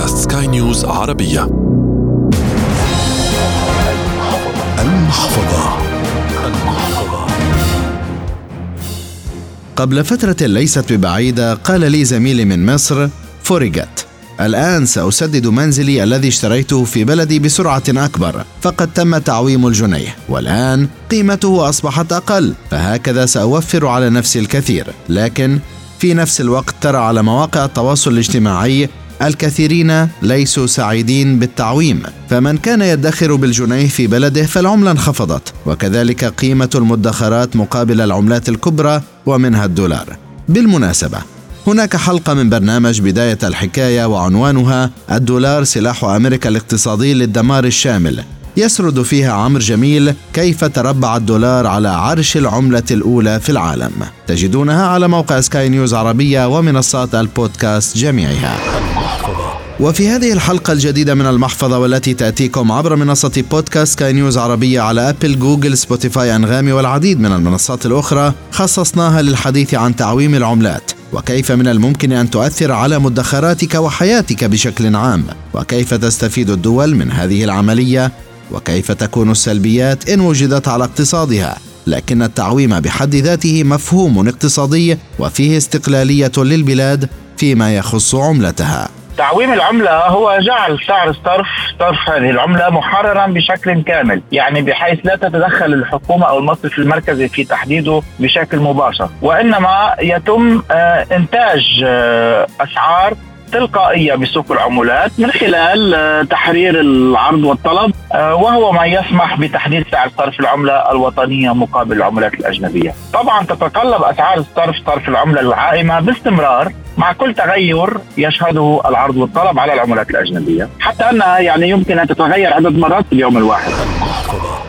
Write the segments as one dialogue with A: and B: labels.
A: بودكاست سكاي نيوز عربية. المحفظة. قبل فترة ليست ببعيدة قال لي زميلي من مصر فرجت الآن سأسدد منزلي الذي اشتريته في بلدي بسرعة أكبر فقد تم تعويم الجنيه. والآن قيمته أصبحت أقل فهكذا سأوفر على نفسي الكثير. لكن في نفس الوقت ترى على مواقع التواصل الاجتماعي الكثيرين ليسوا سعيدين بالتعويم فمن كان يدخر بالجنيه في بلده فالعملة انخفضت وكذلك قيمة المدخرات مقابل العملات الكبرى ومنها الدولار. بالمناسبة هناك حلقة من برنامج بداية الحكاية وعنوانها الدولار سلاح أمريكا الاقتصادي للدمار الشامل. يسرد فيها عمرو جميل كيف تربع الدولار على عرش العملة الأولى في العالم. تجدونها على موقع سكاي نيوز عربية ومنصات البودكاست جميعها. وفي هذه الحلقة الجديدة من المحفظة والتي تأتيكم عبر منصة بودكاست سكاي نيوز عربية على أبل جوجل سبوتيفاي أنغامي والعديد من المنصات الأخرى خصصناها للحديث عن تعويم العملات. وكيف من الممكن أن تؤثر على مدخراتك وحياتك بشكل عام؟ وكيف تستفيد الدول من هذه العملية؟ وكيف تكون السلبيات إن وجدت على اقتصادها؟ لكن التعويم بحد ذاته مفهوم اقتصادي وفيه استقلالية للبلاد فيما يخص عملتها.
B: تعويم العملة هو جعل سعر الصرف صرف هذه العملة محررا بشكل كامل يعني بحيث لا تتدخل الحكومة أو المصرف المركزي في تحديده بشكل مباشر وإنما يتم آه، إنتاج آه، أسعار تلقائية بسوق العملات من خلال آه، تحرير العرض والطلب وهو ما يسمح بتحديد سعر صرف العملة الوطنية مقابل العملات الأجنبية. طبعا تتطلب أسعار الصرف صرف العملة العائمة باستمرار مع كل تغير يشهده العرض والطلب على العملات الأجنبية. حتى أنها يعني يمكن أن تتغير عدد مرات في اليوم الواحد.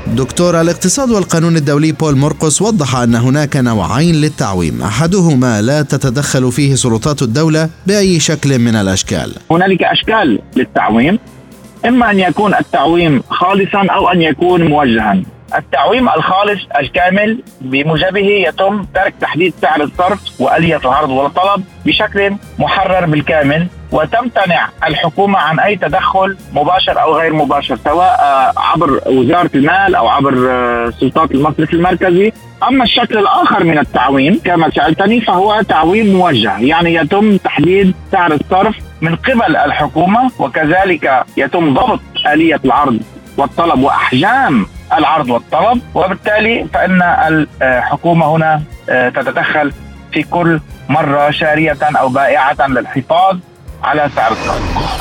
A: دكتور الاقتصاد والقانون الدولي بول مرقس وضح أن هناك نوعين للتعويم. أحدهما لا تتدخل فيه سلطات الدولة بأي شكل من الأشكال.
B: هنالك أشكال للتعويم. إما أن يكون التعويم خالصا أو أن يكون موجها. التعويم الخالص الكامل بموجبه يتم ترك تحديد سعر الصرف وآلية العرض والطلب بشكل محرر بالكامل وتمتنع الحكومة عن أي تدخل مباشر أو غير مباشر سواء عبر وزارة المال أو عبر سلطات المصرف المركزي. أما الشكل الآخر من التعويم كما سألتني فهو تعويم موجه يعني يتم تحديد سعر الصرف من قبل الحكومة وكذلك يتم ضبط آلية العرض والطلب وأحجام العرض والطلب وبالتالي فإن الحكومة هنا آه، تتدخل في كل مرة شاريه أو بائعة للحفاظ على سعر الصرف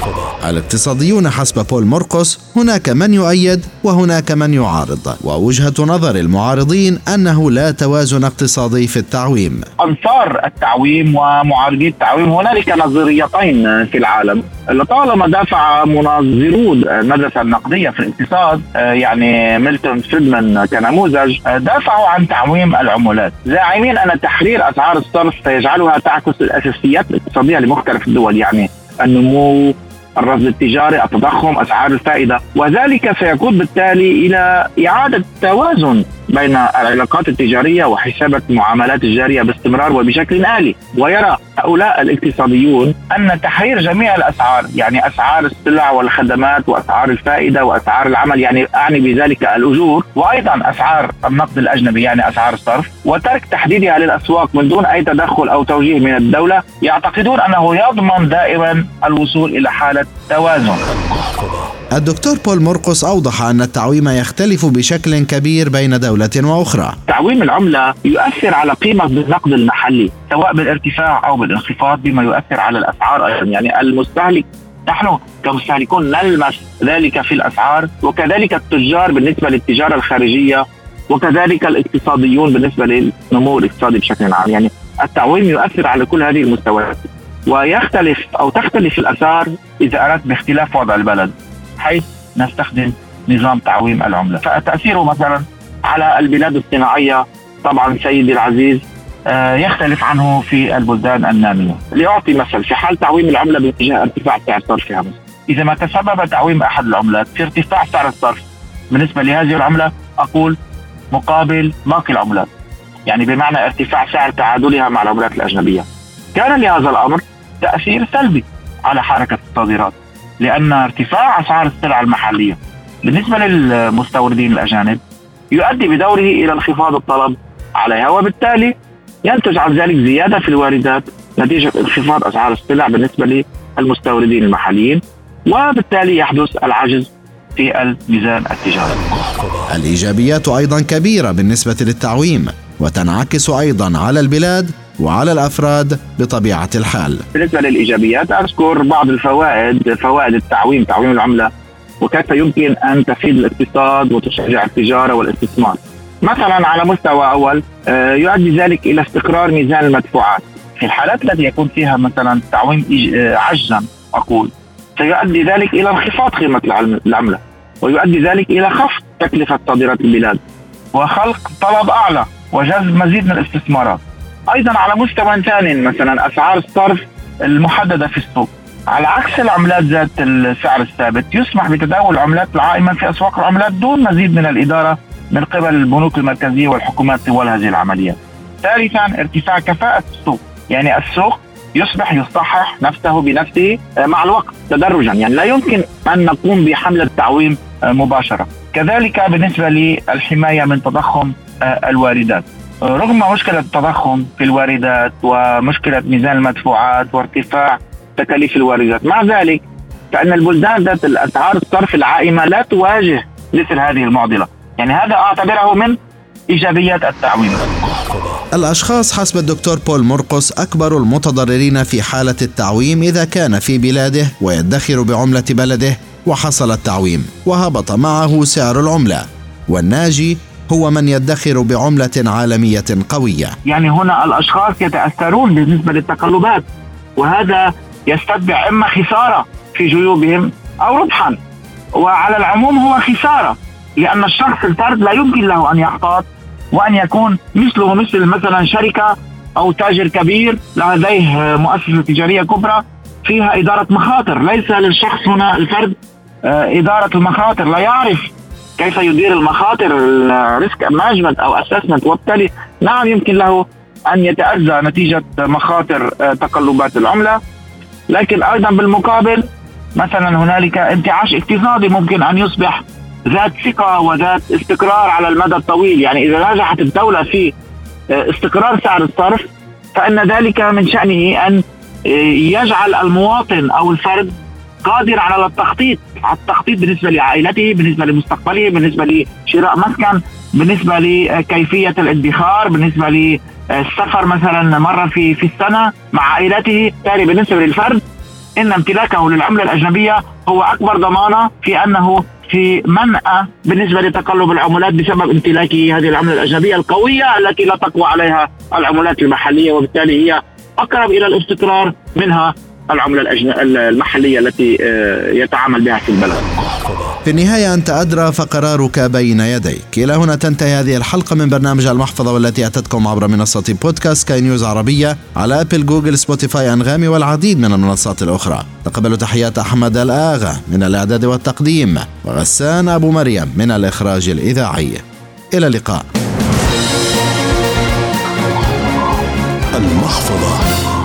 A: الاقتصاديون حسب بول مرقس هناك من يؤيد وهناك من يعارض. ووجهة نظر المعارضين أنه لا توازن اقتصادي في التعويم.
B: أنصار التعويم ومعارضي التعويم هنالك نظريتين في العالم. لطالما دافع مناظرو المدرسة النقدية في الاقتصاد يعني ميلتون فريدمان كنموذج دافعوا عن تعويم العملات زاعمين أن تحرير أسعار الصرف سيجعلها تعكس الأساسيات الاقتصادية لمختلف الدول يعني النمو الرصد التجاري التضخم أسعار الفائدة. وذلك سيقود بالتالي إلى إعادة توازن بين العلاقات التجارية وحسابات المعاملات الجارية باستمرار وبشكل آلي. ويرى هؤلاء الاقتصاديون أن تحرير جميع الأسعار يعني أسعار السلع والخدمات وأسعار الفائدة وأسعار العمل يعني أعني بذلك الأجور وأيضا أسعار النقد الأجنبي يعني أسعار الصرف وترك تحديدها للأسواق من دون أي تدخل أو توجيه من الدولة يعتقدون أنه يضمن دائما الوصول إلى حالة توازن.
A: الدكتور بول مرقس أوضح أن التعويم يختلف بشكل كبير بين دولة وأخرى.
B: تعويم العملة يؤثر على قيمة النقد المحلي. سواء بالارتفاع أو بالانخفاض بما يؤثر على الأسعار أيضا. يعني المستهلك نحن كمستهلكون نلمس ذلك في الأسعار وكذلك التجار بالنسبة للتجارة الخارجية وكذلك الاقتصاديون بالنسبة للنمو الاقتصادي بشكل عام. يعني التعويم يؤثر على كل هذه المستويات. ويختلف أو تختلف الأسعار إذا أردت باختلاف وضع البلد حيث نستخدم نظام تعويم العملة. فتأثيره مثلا على البلاد الصناعية طبعا سيدي العزيز يختلف عنه في البلدان النامية. لأعطي مثل في حال تعويم العملة باتجاه ارتفاع سعر صرفها إذا ما تسبب تعويم أحد العملات في ارتفاع سعر الصرف بالنسبة لهذه العملة أقول مقابل باقي العملات. يعني بمعنى ارتفاع سعر تعادلها مع العملات الأجنبية. كان لهذا الأمر تأثير سلبي على حركة الصادرات لأن ارتفاع أسعار السلع المحلية بالنسبة للمستوردين الأجانب يؤدي بدوره إلى انخفاض الطلب عليها وبالتالي ينتج عن ذلك زيادة في الواردات نتيجة انخفاض أسعار السلع بالنسبة للمستوردين المحليين وبالتالي يحدث العجز في الميزان التجاري.
A: الإيجابيات أيضا كبيرة بالنسبة للتعويم وتنعكس أيضا على البلاد وعلى الأفراد بطبيعة الحال.
B: بالنسبة للإيجابيات أذكر بعض الفوائد فوائد التعويم تعويم العملة وكيف يمكن أن تفيد الاقتصاد وتشجع التجارة والاستثمار. مثلا على مستوى أول آه، يؤدي ذلك إلى استقرار ميزان المدفوعات. في الحالات التي يكون فيها مثلا تعويم آه، عجزا أقول سيؤدي ذلك إلى انخفاض قيمة العملة ويؤدي ذلك إلى خفض تكلفة صادرات البلاد وخلق طلب أعلى وجذب مزيد من الاستثمارات. أيضا على مستوى ثاني مثلا أسعار الصرف المحددة في السوق على عكس العملات ذات السعر الثابت يسمح بتداول العملات العائمة في أسواق العملات دون مزيد من الإدارة من قبل البنوك المركزية والحكومات طوال هذه العمليات. ثالثا ارتفاع كفاءة السوق، يعني السوق يصبح يصحح نفسه بنفسه آه، مع الوقت تدرجا. يعني لا يمكن أن نقوم بحملة تعويم آه، مباشرة. كذلك بالنسبة للحماية من تضخم آه، الواردات. رغم مشكلة التضخم في الواردات ومشكلة ميزان المدفوعات وارتفاع تكاليف الواردات مع ذلك فإن البلدان ذات الأسعار الصرف العائمة لا تواجه مثل هذه المعضلة. يعني هذا أعتبره من إيجابيات التعويم.
A: الأشخاص حسب الدكتور بول مرقس أكبر المتضررين في حالة التعويم إذا كان في بلاده ويدخر بعملة بلده وحصل التعويم وهبط معه سعر العملة. والناجي هو من يدخر بعملة عالمية قوية.
B: يعني هنا الأشخاص يتأثرون بالنسبة للتقلبات وهذا يستتبع إما خسارة في جيوبهم أو ربحا. وعلى العموم هو خسارة. لأن الشخص الفرد لا يمكن له أن يحتاط وأن يكون مثله مثل مثلا شركة أو تاجر كبير لديه مؤسسة تجارية كبرى فيها إدارة مخاطر، ليس للشخص هنا الفرد آه، إدارة المخاطر، لا يعرف كيف يدير المخاطر ال risk management أو assessment. وبالتالي نعم يمكن له أن يتأذى نتيجة مخاطر آه، تقلبات العملة. لكن أيضا بالمقابل مثلا هنالك انتعاش اقتصادي ممكن أن يصبح ذات ثقة وذات استقرار على المدى الطويل. يعني إذا نجحت الدولة في آه، استقرار سعر الصرف فإن ذلك من شأنه أن آه، يجعل المواطن أو الفرد قادر على التخطيط على التخطيط بالنسبة لعائلته بالنسبة لمستقبله بالنسبة لشراء مسكن بالنسبة لكيفية الادخار بالنسبة للسفر مثلا مرة في في السنة مع عائلته. بالتالي بالنسبة للفرد إن امتلاكه للعملة الأجنبية هو أكبر ضمانة في أنه في منأى بالنسبة لتقلب العملات بسبب امتلاكه هذه العملة الأجنبية القوية التي لا تقوى عليها العملات المحلية وبالتالي هي أقرب إلى الاستقرار منها. العملة المحلية التي آه، يتعامل بها في البلد.
A: في النهاية أنت أدرى فقرارك بين يديك. إلى هنا تنتهي هذه الحلقة من برنامج المحفظة والتي أتتكم عبر منصة بودكاست سكاي نيوز عربية على أبل جوجل سبوتيفاي أنغامي والعديد من المنصات الأخرى. تقبلوا تحيات أحمد الآغا من الإعداد والتقديم وغسان أبو مريم من الإخراج الإذاعي. إلى اللقاء. المحفظة.